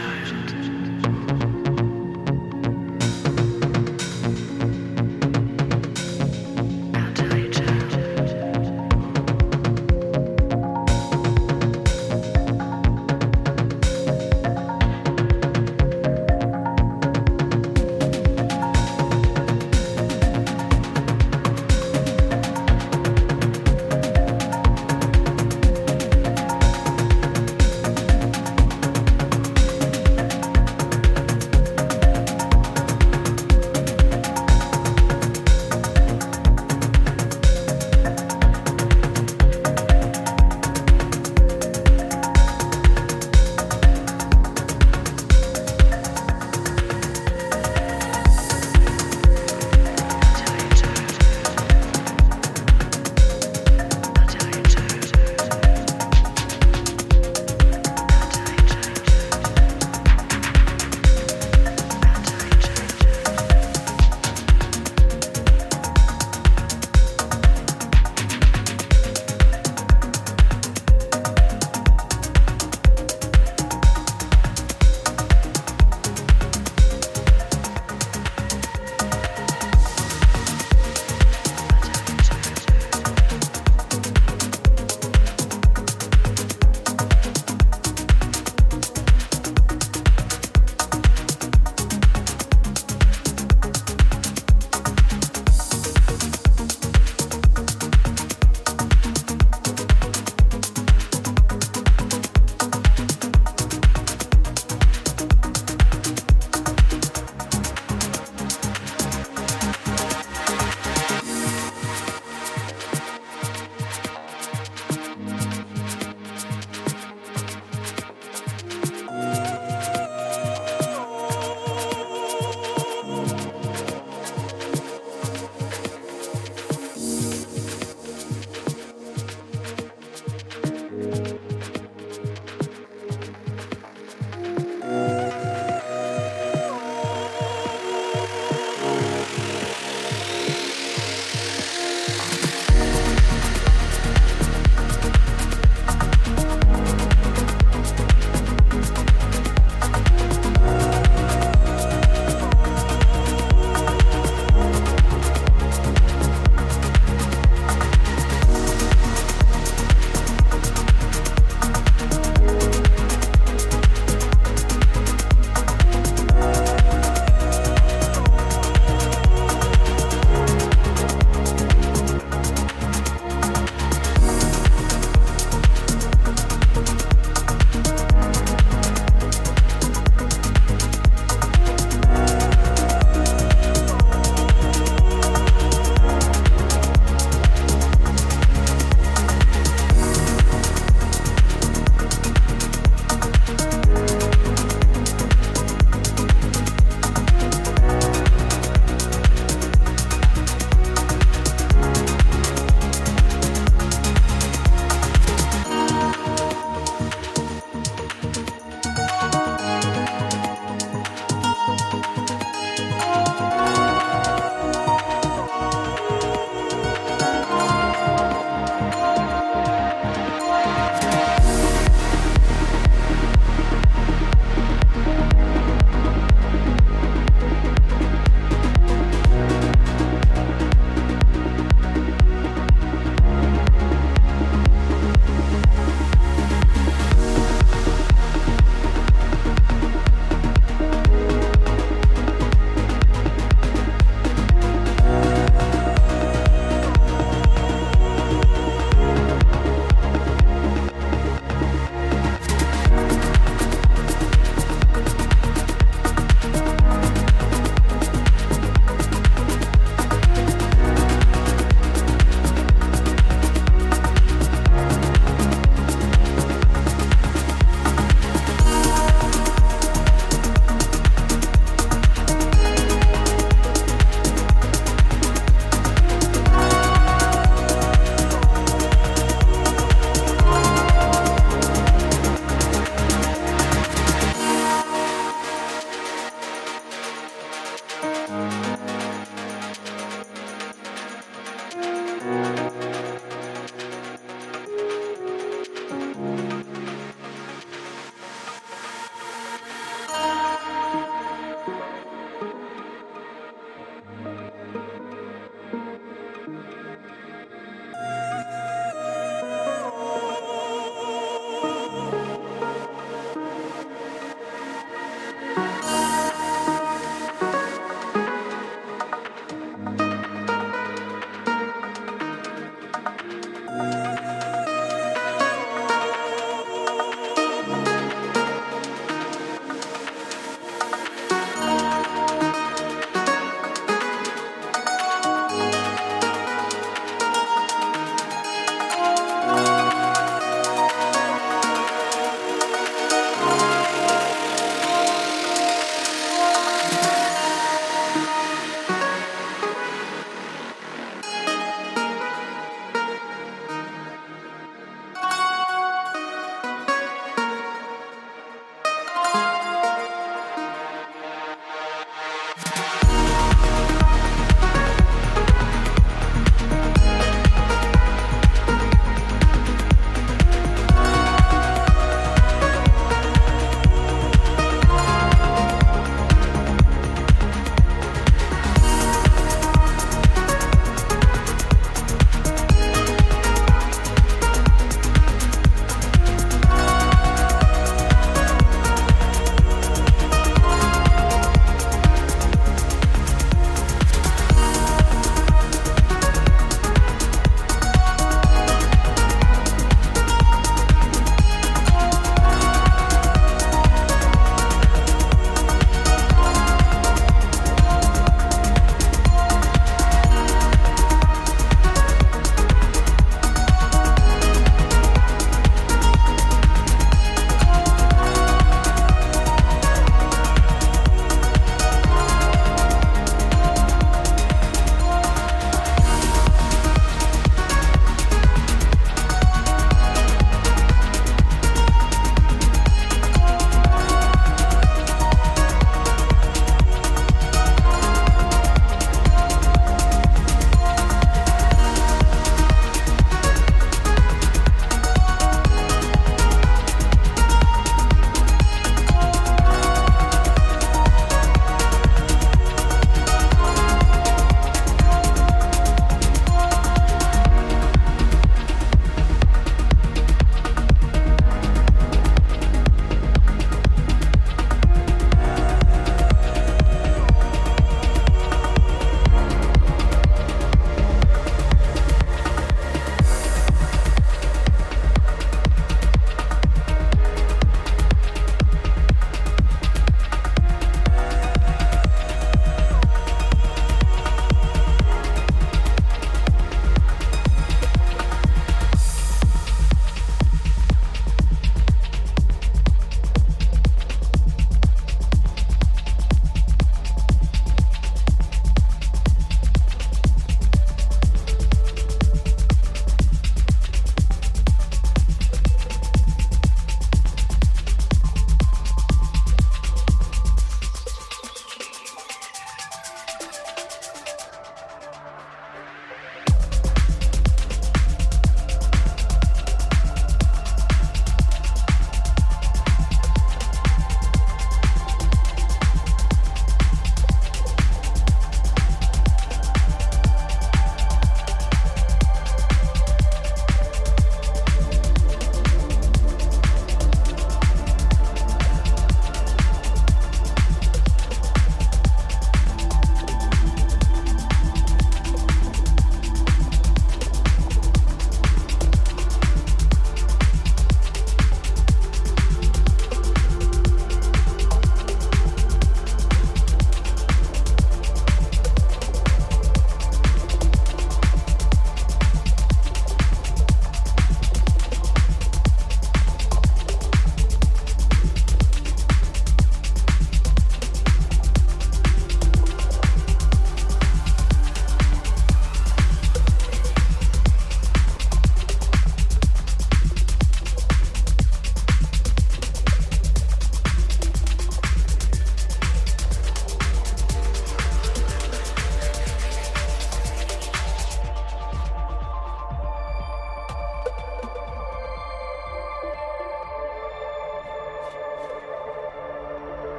child.